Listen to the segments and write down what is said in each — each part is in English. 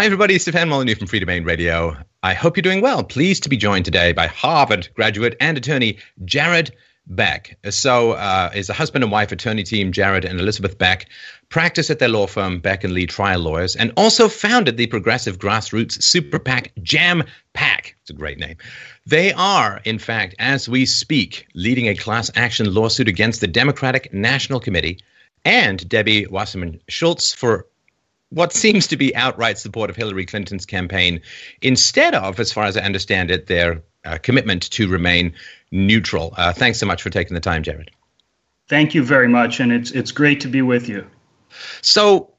Hi, everybody. Stefan Molyneux from Freedomain Radio. I hope you're doing well. Pleased to be joined today by Harvard graduate and attorney Jared Beck. So, uh, is a husband and wife attorney team, Jared and Elizabeth Beck, practice at their law firm, Beck and Lee Trial Lawyers, and also founded the progressive grassroots super PAC Jam PAC. It's a great name. They are, in fact, as we speak, leading a class action lawsuit against the Democratic National Committee and Debbie Wasserman Schultz for what seems to be outright support of Hillary Clinton's campaign instead of, as far as I understand it, their uh, commitment to remain neutral. Uh, thanks so much for taking the time, Jared. Thank you very much, and it's it's great to be with you. So,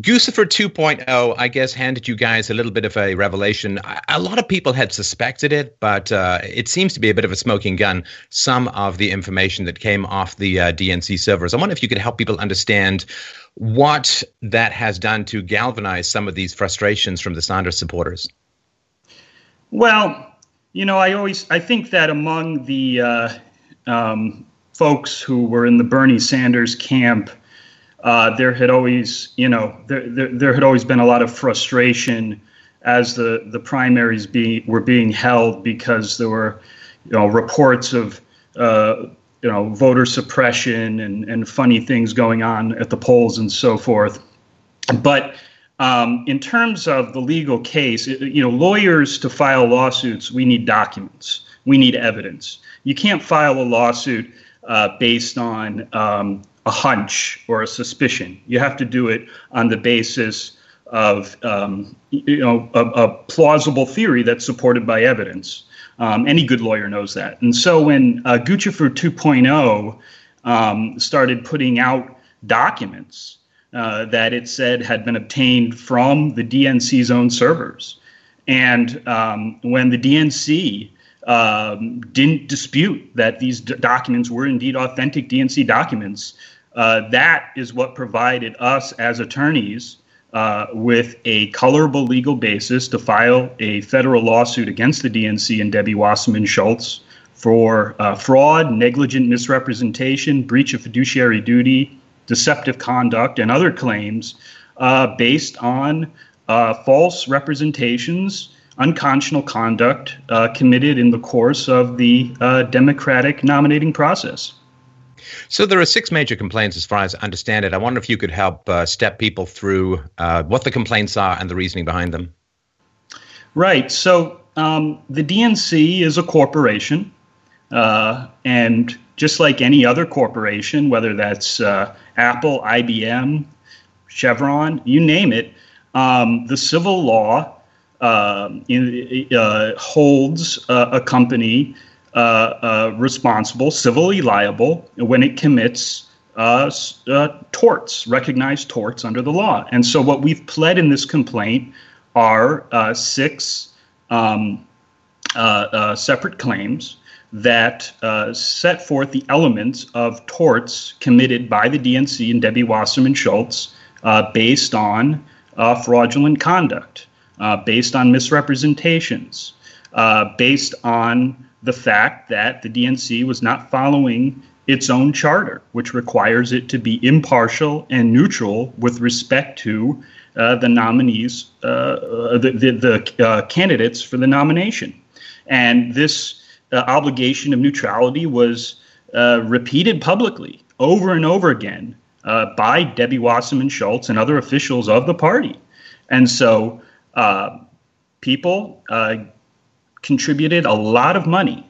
Guccifer 2.0, I guess, handed you guys a little bit of a revelation. A lot of people had suspected it, but uh, it seems to be a bit of a smoking gun. Some of the information that came off the uh, DNC servers. I wonder if you could help people understand what that has done to galvanize some of these frustrations from the Sanders supporters. Well, you know, I always I think that among the uh, um, folks who were in the Bernie Sanders camp, uh, there had always, you know, there, there, there had always been a lot of frustration as the the primaries be, were being held because there were, you know, reports of uh, you know voter suppression and and funny things going on at the polls and so forth. But um, in terms of the legal case, you know, lawyers to file lawsuits, we need documents, we need evidence. You can't file a lawsuit uh, based on um, a hunch or a suspicion. You have to do it on the basis of um, you know a, a, plausible theory that's supported by evidence. Um, any good lawyer knows that. And so when uh, Guccifer 2.0 um, started putting out documents uh, that it said had been obtained from the DNC's own servers, and um, when the DNC um, didn't dispute that these d- documents were indeed authentic DNC documents, uh, that is what provided us as attorneys uh, with a colorable legal basis to file a federal lawsuit against the DNC and Debbie Wasserman Schultz for uh, fraud, negligent misrepresentation, breach of fiduciary duty, deceptive conduct, and other claims uh, based on uh, false representations, unconscionable conduct uh, committed in the course of the Democratic nominating process. So there are six major complaints, as far as I understand it. I wonder if you could help uh, step people through uh, what the complaints are and the reasoning behind them. Right. So um, the DNC is a corporation, uh, and just like any other corporation, whether that's uh, Apple, IBM, Chevron, you name it, um, the civil law uh, in, uh, holds a company uh, uh, responsible, civilly liable, when it commits torts, recognized torts under the law. And so, what we've pled in this complaint are six um, separate claims that uh, set forth the elements of torts committed by the DNC and Debbie Wasserman Schultz uh, based on uh, fraudulent conduct, based on misrepresentations, based on the fact that the DNC was not following its own charter, which requires it to be impartial and neutral with respect to uh, the nominees, uh, uh the, the, the uh, candidates for the nomination. And this uh, obligation of neutrality was uh, repeated publicly over and over again by Debbie Wasserman Schultz and other officials of the party. And so people contributed a lot of money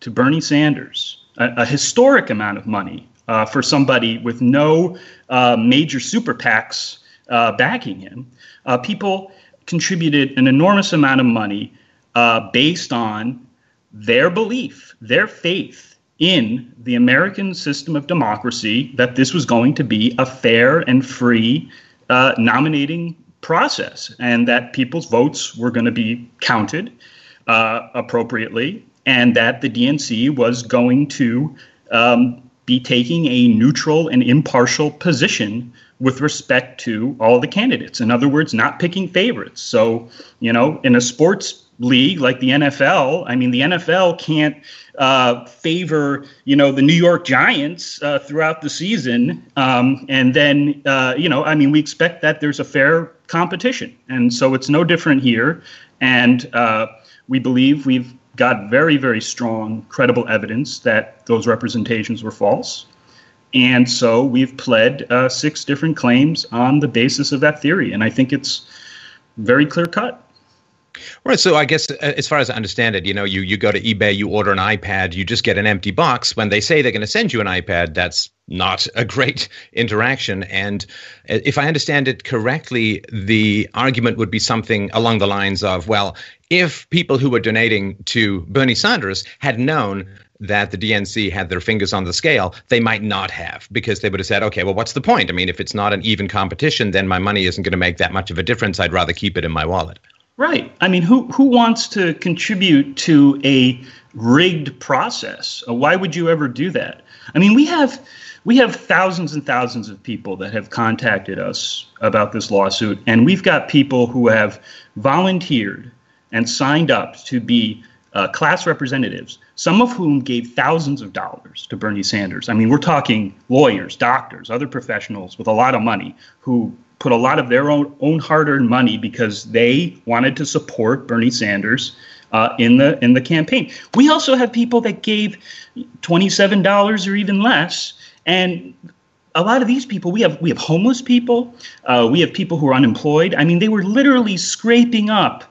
to Bernie Sanders, a, a historic amount of money uh, for somebody with no uh, major super PACs uh, backing him. Uh, people contributed an enormous amount of money uh, based on their belief, their faith in the American system of democracy that this was going to be a fair and free uh, nominating process and that people's votes were going to be counted uh, appropriately, and that the DNC was going to um, be taking a neutral and impartial position with respect to all the candidates. In other words, not picking favorites. So, you know, in a sports league like the NFL. I mean, the NFL can't uh, favor you know the New York Giants uh, throughout the season, um, and then uh, you know, I mean, we expect that there's a fair competition, and so it's no different here. And uh, we believe we've got very, very strong, credible evidence that those representations were false. And so we've pled uh, six different claims on the basis of that theory. And I think it's very clear cut. Right. So I guess uh, as far as I understand it, you know, you, you go to eBay, you order an iPad, you just get an empty box. When they say they're going to send you an iPad, that's not a great interaction. And uh, if I understand it correctly, the argument would be something along the lines of, well, if people who were donating to Bernie Sanders had known that the DNC had their fingers on the scale, they might not have because they would have said, okay, well, what's the point? I mean, if it's not an even competition, then my money isn't going to make that much of a difference. I'd rather keep it in my wallet. Right. I mean, who who wants to contribute to a rigged process? Uh, why would you ever do that? I mean, we have we have thousands and thousands of people that have contacted us about this lawsuit, and we've got people who have volunteered and signed up to be uh, class representatives, some of whom gave thousands of dollars to Bernie Sanders. I mean, we're talking lawyers, doctors, other professionals with a lot of money who put a lot of their own, own hard-earned money because they wanted to support Bernie Sanders uh, in the in the campaign. We also have people that gave twenty-seven dollars or even less, and a lot of these people we have we have homeless people, uh, we have people who are unemployed. I mean, they were literally scraping up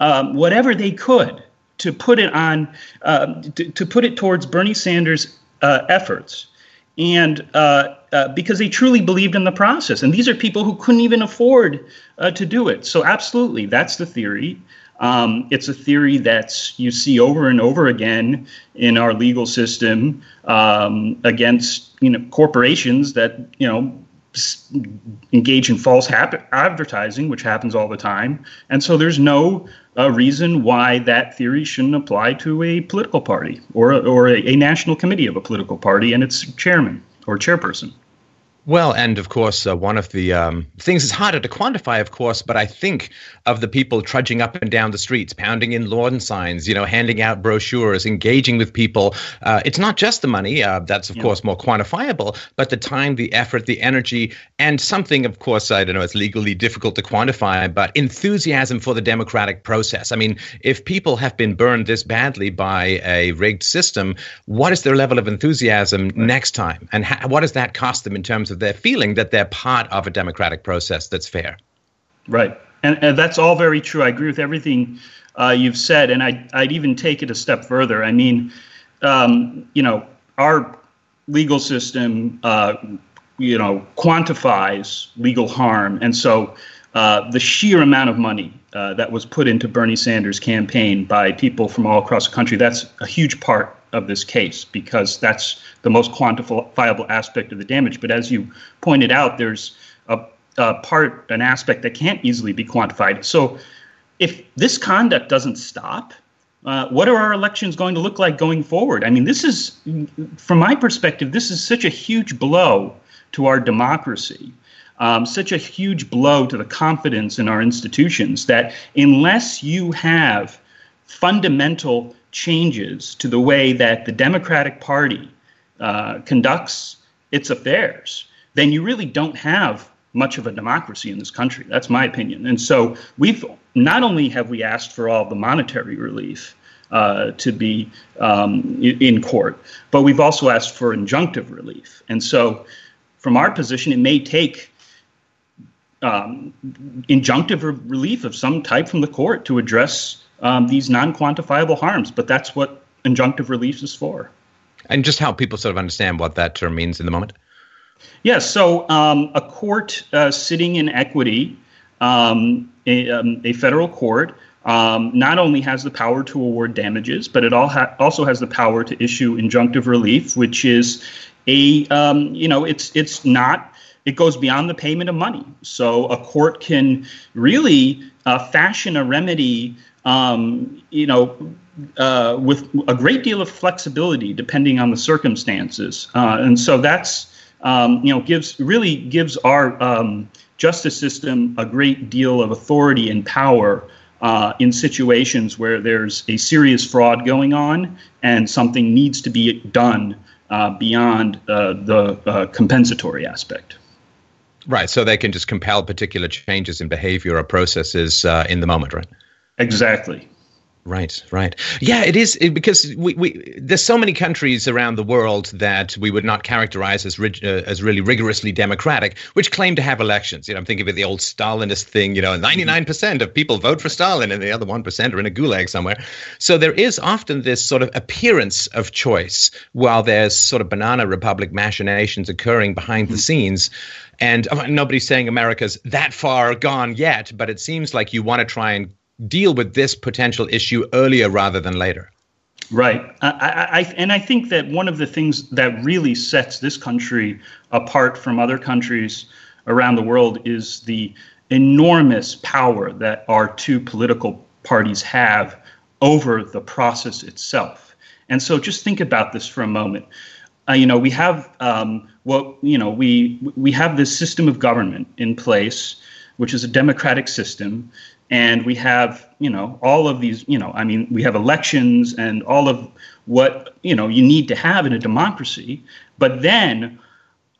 um, whatever they could to put it on uh, to, to, put it towards Bernie Sanders' uh, efforts and uh, uh, because they truly believed in the process. And these are people who couldn't even afford uh, to do it. So, absolutely, that's the theory. Um, it's a theory that you see over and over again in our legal system um, against you know corporations that you know engage in false advertising, which happens all the time. And so there's no uh, reason why that theory shouldn't apply to a political party or, or a, a national committee of a political party and its chairman or chairperson. Well, and of course, uh, one of the um, things is harder to quantify, of course, but I think of the people trudging up and down the streets, pounding in lawn signs, you know, handing out brochures, engaging with people. Uh, it's not just the money, uh, that's, of yeah. course, more quantifiable, but the time, the effort, the energy, and something, of course, I don't know, it's legally difficult to quantify, but enthusiasm for the democratic process. I mean, if people have been burned this badly by a rigged system, what is their level of enthusiasm right. next time? And ha- what does that cost them in terms of their feeling that they're part of a democratic process that's fair. Right. And, and that's all very true. I agree with everything uh, you've said. And I, I'd even take it a step further. I mean, um, you know, our legal system, uh, you know, quantifies legal harm. And so uh, the sheer amount of money uh, that was put into Bernie Sanders' campaign by people from all across the country, that's a huge part of this case because that's the most quantifiable aspect of the damage. But as you pointed out, there's a, a part, an aspect that can't easily be quantified. So if this conduct doesn't stop, uh, what are our elections going to look like going forward? I mean, this is, from my perspective, this is such a huge blow to our democracy. Um, such a huge blow to the confidence in our institutions that unless you have fundamental changes to the way that the Democratic Party uh, conducts its affairs, then you really don't have much of a democracy in this country. That's my opinion. And so we've not only have we asked for all the monetary relief uh, to be um, in court, but we've also asked for injunctive relief. And so, from our position, it may take um, injunctive relief of some type from the court to address um, these non quantifiable harms. But that's what injunctive relief is for. And just how people sort of understand what that term means in the moment. Yes. Yeah, so um, a court uh, sitting in equity, um, a, um, a, federal court, um, not only has the power to award damages, but it all ha- also has the power to issue injunctive relief, which is a um, you know it's it's not it goes beyond the payment of money. So a court can really uh, fashion a remedy um, you know, uh, with a great deal of flexibility depending on the circumstances. Uh, and so that's, um, you know, gives really gives our um, justice system a great deal of authority and power uh, in situations where there's a serious fraud going on and something needs to be done uh, beyond uh, the uh, compensatory aspect. Right. So they can just compel particular changes in behavior or processes in the moment, right? Exactly. Right, right. Yeah, it is it, because we, we there's so many countries around the world that we would not characterize as rig, uh, as really rigorously democratic, which claim to have elections. You know, I'm thinking of the old Stalinist thing. You know, 99% of people vote for Stalin, and the other one percent are in a gulag somewhere. So there is often this sort of appearance of choice, while there's sort of banana republic machinations occurring behind mm-hmm. the scenes. And uh, nobody's saying America's that far gone yet, but it seems like you want to try and deal with this potential issue earlier rather than later. Right. I, I, and I think that one of the things that really sets this country apart from other countries around the world is the enormous power that our two political parties have over the process itself. And so just think about this for a moment. Uh, you know, we have um, well, you know, we we have this system of government in place, which is a democratic system and we have you know all of these you know i mean we have elections and all of what you know you need to have in a democracy. But then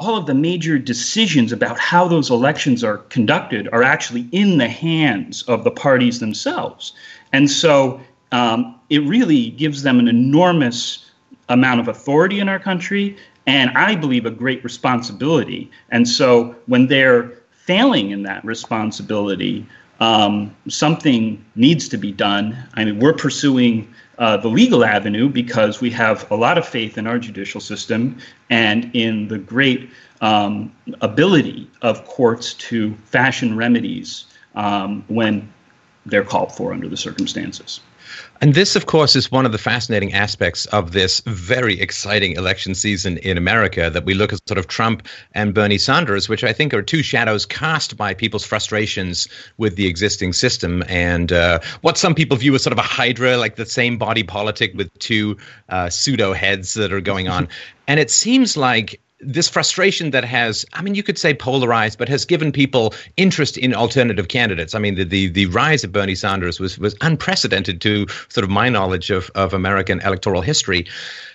all of the major decisions about how those elections are conducted are actually in the hands of the parties themselves. And so um, it really gives them an enormous amount of authority in our country and i believe a great responsibility. And so when they're failing in that responsibility um, something needs to be done. I mean, we're pursuing uh, the legal avenue because we have a lot of faith in our judicial system and in the great um, ability of courts to fashion remedies um, when they're called for under the circumstances. And this, of course, is one of the fascinating aspects of this very exciting election season in America that we look at sort of Trump and Bernie Sanders, which I think are two shadows cast by people's frustrations with the existing system and uh, what some people view as sort of a hydra, like the same body politic with two uh, pseudo heads that are going on. and it seems like this frustration that has, I mean, you could say polarized, but has given people interest in alternative candidates. I mean, the, the, the rise of Bernie Sanders was, was unprecedented to sort of my knowledge of, of American electoral history.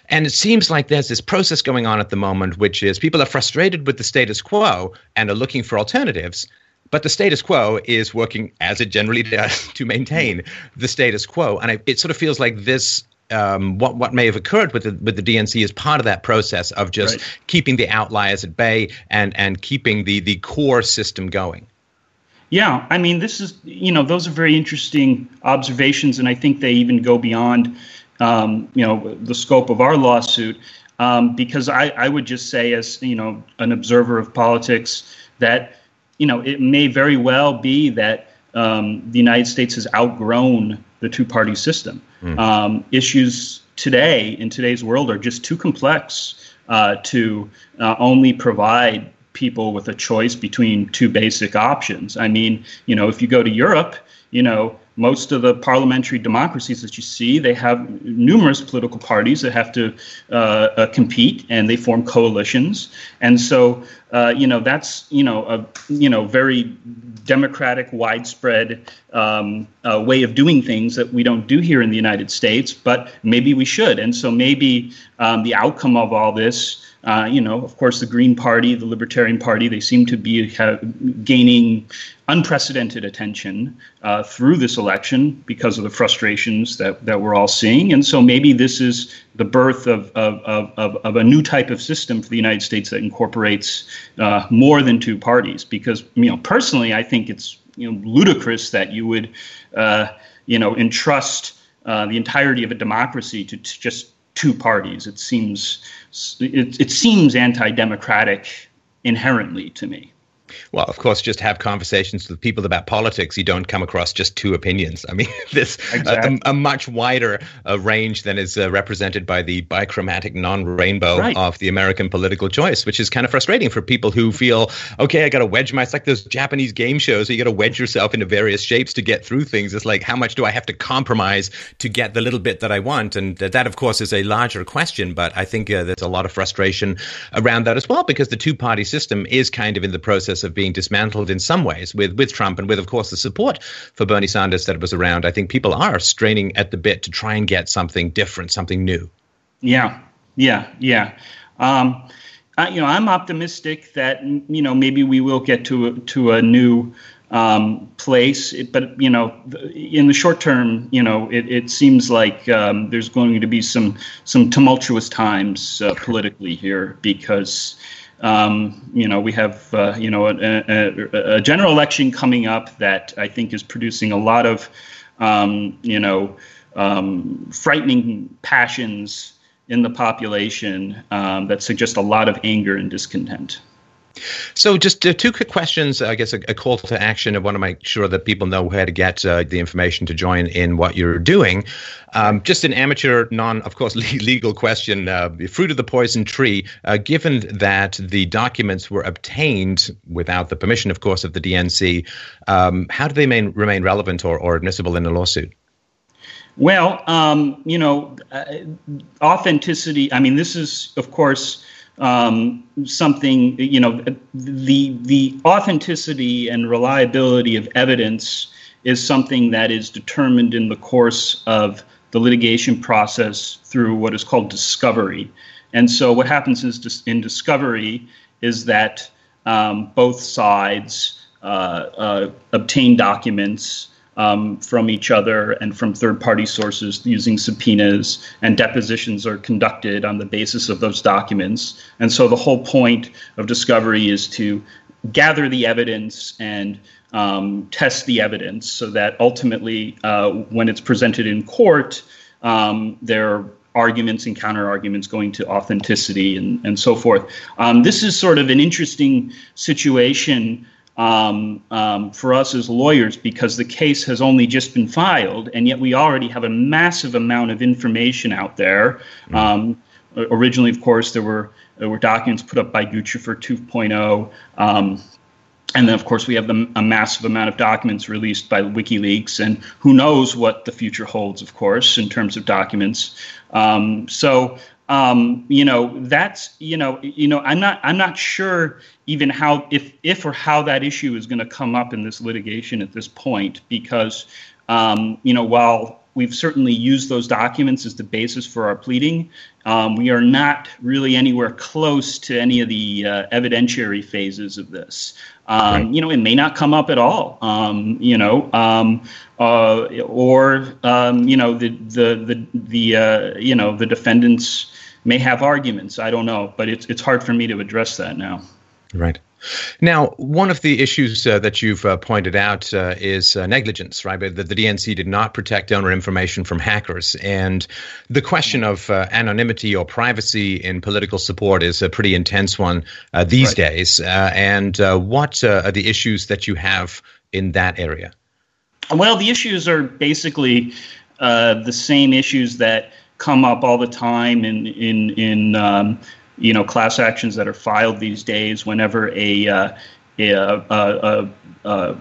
And it seems like there's this process going on at the moment, which is people are frustrated with the status quo and are looking for alternatives. But the status quo is working as it generally does to maintain the status quo. And it sort of feels like this um, what what may have occurred with the with the DNC is part of that process of just right. keeping the outliers at bay and and keeping the the core system going. Yeah, I mean, this is you know those are very interesting observations, and I think they even go beyond um, you know the scope of our lawsuit um, because I I would just say as you know an observer of politics that you know it may very well be that um, the United States has outgrown the two party system. Mm. Um, issues today in today's world are just too complex uh, to uh, only provide people with a choice between two basic options. I mean, you know, if you go to Europe, you know, most of the parliamentary democracies that you see, they have numerous political parties that have to uh, uh, compete, and they form coalitions. And so, uh, you know, that's you know a you know very democratic, widespread um, uh, way of doing things that we don't do here in the United States. But maybe we should. And so maybe um, the outcome of all this uh, you know, of course, the Green Party, the Libertarian Party, they seem to be gaining unprecedented attention uh, through this election because of the frustrations that, that we're all seeing. And so maybe this is the birth of, of, of, of a new type of system for the United States that incorporates uh, more than two parties. Because, you know, personally, I think it's you know ludicrous that you would, uh, you know, entrust uh, the entirety of a democracy to, to just two parties. It seems it, it seems anti-democratic inherently to me. Well, of course, just have conversations with people about politics. You don't come across just two opinions. I mean, there's exactly. a, a, much wider uh, range than is uh, represented by the bichromatic non-rainbow right. of the American political choice, which is kind of frustrating for people who feel, okay, I got to wedge my. It's like those Japanese game shows. Where you got to wedge yourself into various shapes to get through things. It's like, how much do I have to compromise to get the little bit that I want? And that, of course, is a larger question. But I think uh, there's a lot of frustration around that as well because the two-party system is kind of in the process of being dismantled in some ways with, with Trump and with, of course, the support for Bernie Sanders that was around, I think people are straining at the bit to try and get something different, something new. Yeah, yeah, yeah. Um, I, you know, I'm optimistic that you know maybe we will get to a, to a new um, place. But you know, in the short term, you know, it, it seems like um, there's going to be some some tumultuous times uh, politically here because. Um, you know, we have uh, you know a, a, a, general election coming up that I think is producing a lot of um, you know um, frightening passions in the population um, that suggest a lot of anger and discontent. So, just uh, two quick questions. I guess a, a, call to action. I want to make sure that people know where to get uh, the information to join in what you're doing. Um, just an amateur, non, of course, legal question. Uh, fruit of the poison tree. Uh, given that the documents were obtained without the permission, of course, of the DNC, um, how do they main, remain relevant or, or admissible in a lawsuit? Well, um, you know, uh, authenticity. I mean, this is, of course um, something you know the the authenticity and reliability of evidence is something that is determined in the course of the litigation process through what is called discovery. And so what happens is in discovery is that um, both sides uh, uh, obtain documents um, from each other and from third party sources using subpoenas, and depositions are conducted on the basis of those documents. And so the whole point of discovery is to gather the evidence and um, test the evidence so that ultimately, uh, when it's presented in court, um, there are arguments and counter arguments going to authenticity and, and so forth. Um, this is sort of an interesting situation um, um, for us as lawyers because the case has only just been filed, and yet we already have a massive amount of information out there. Mm-hmm. Um, originally, of course, there were there were documents put up by Guccifer 2.0. Um, and then, of course, we have the, a massive amount of documents released by WikiLeaks, and who knows what the future holds, of course, in terms of documents. Um, so um, you know that's you know you know i'm not i'm not sure even how if if or how that issue is going to come up in this litigation at this point because um, you know while we've certainly used those documents as the basis for our pleading um, we are not really anywhere close to any of the uh, evidentiary phases of this um, right. you know it may not come up at all um, you know um, uh, or um, you know the the the, the uh, you know the defendants may have arguments. I don't know, but it's it's hard for me to address that now. Right. Now, one of the issues uh, that you've uh, pointed out uh, is uh, negligence, right? That the DNC did not protect donor information from hackers. And the question of uh, anonymity or privacy in political support is a pretty intense one uh, these right. days. and what are the issues that you have in that area? Well, the issues are basically the same issues that come up all the time in in in um, you know class actions that are filed these days. Whenever a, uh, a, a,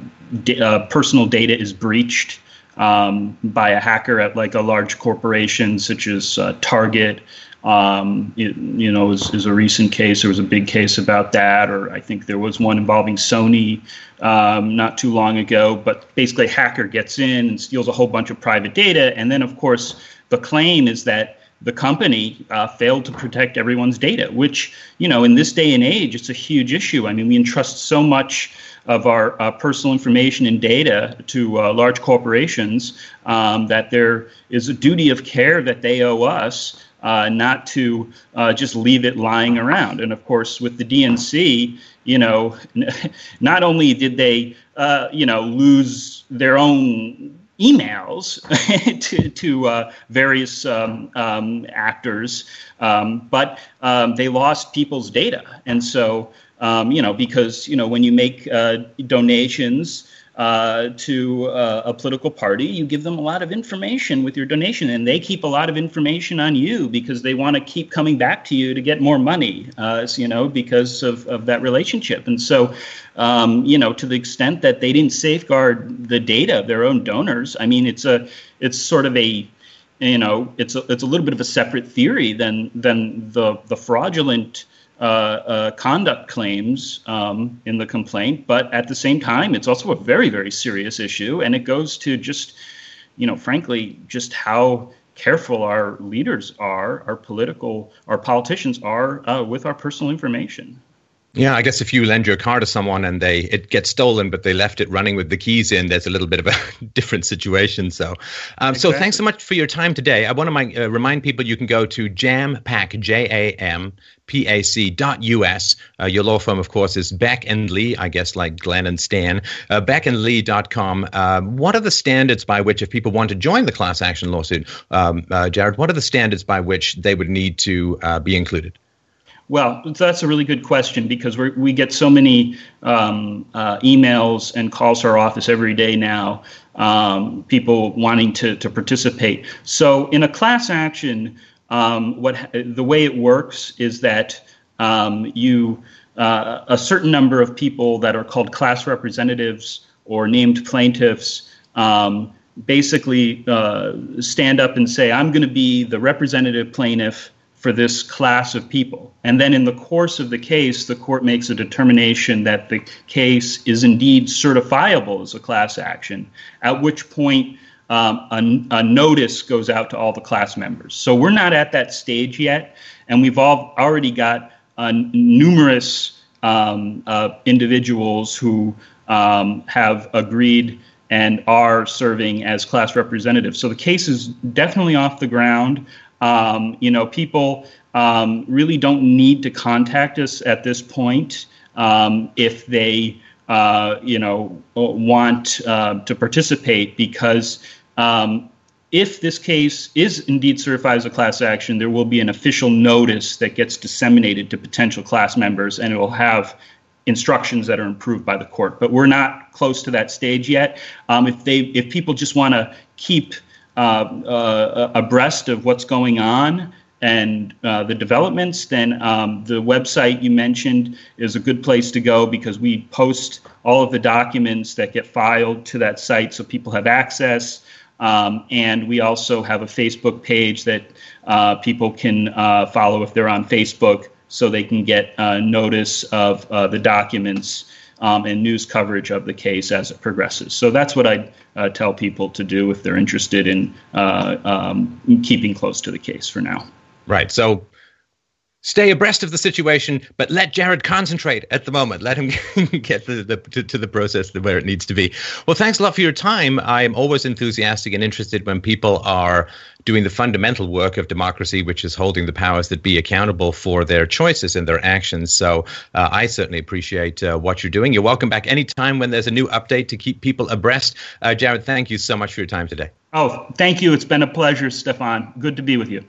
a, personal data is breached um, by a hacker at like a large corporation such as uh, Target. Um, it, you know, is, is a recent case. There was a big case about that, or I think there was one involving Sony um, not too long ago. But basically, a hacker gets in and steals a whole bunch of private data, and then, of course, the claim is that the company uh, failed to protect everyone's data, which, you know, in this day and age, it's a huge issue. I mean, we entrust so much of our uh, personal information and data to uh, large corporations um, that there is a duty of care that they owe us. Uh, not to uh, just leave it lying around. And of course, with the DNC, you know, not only did they, uh, you know, lose their own emails to, to uh, various um, um, actors, um, but um, they lost people's data. And so, um, you know, because, you know, when you make uh, donations, uh, to uh, a political party, you give them a lot of information with your donation, and they keep a lot of information on you because they want to keep coming back to you to get more money, uh, you know, because of, of that relationship. And so, um, you know, to the extent that they didn't safeguard the data of their own donors, I mean, it's a it's sort of a you know, it's a, it's a little bit of a separate theory than than the the fraudulent conduct claims um, in the complaint, but at the same time, it's also a very, very serious issue, and it goes to just, you know, frankly, just how careful our leaders are, our political, our politicians are uh, with our personal information. Yeah, I guess if you lend your car to someone and they it gets stolen, but they left it running with the keys in, there's a little bit of a different situation. So, um, exactly. so thanks so much for your time today. I want to uh, remind people you can go to jampac j a m p a c dot us. Uh, your law firm, of course, is Beck and Lee. I guess like Glenn and Stan. Uh, BeckandLee.com. Uh, what are the standards by which, if people want to join the class action lawsuit, um, uh, Jared? What are the standards by which they would need to uh, be included? Well, that's a really good question because we get so many um, uh, emails and calls to our office every day now, um, people wanting to, to participate. So, in a class action, um, what the way it works is that um, you uh, a certain number of people that are called class representatives or named plaintiffs um, basically uh, stand up and say, "I'm going to be the representative plaintiff." For this class of people. And then in the course of the case, the court makes a determination that the case is indeed certifiable as a class action, at which point um, a, a, notice goes out to all the class members. So we're not at that stage yet, and we've all already got uh, numerous um, uh, individuals who um, have agreed and are serving as class representatives. So the case is definitely off the ground. Um, you know, people um, really don't need to contact us at this point um, if they, uh, you know, want uh, to participate because um, if this case is indeed certified as a class action, there will be an official notice that gets disseminated to potential class members, and it will have instructions that are improved by the court. But we're not close to that stage yet. Um, if they, if people just want to keep uh, uh, abreast of what's going on and uh, the developments, then um, the website you mentioned is a good place to go because we post all of the documents that get filed to that site so people have access. Um, and we also have a Facebook page that uh, people can uh, follow if they're on Facebook so they can get uh, notice of the documents um, and news coverage of the case as it progresses. So that's what I uh, tell people to do if they're interested in uh, um, keeping close to the case for now. Right. So stay abreast of the situation, but let Jared concentrate at the moment. Let him get the, the to, to, the process where it needs to be. Well, thanks a lot for your time. I'm always enthusiastic and interested when people are doing the fundamental work of democracy, which is holding the powers that be accountable for their choices and their actions. So uh, I certainly appreciate uh, what you're doing. You're welcome back anytime when there's a new update to keep people abreast. Uh, Jared, thank you so much for your time today. Oh, thank you. It's been a pleasure, Stefan. Good to be with you.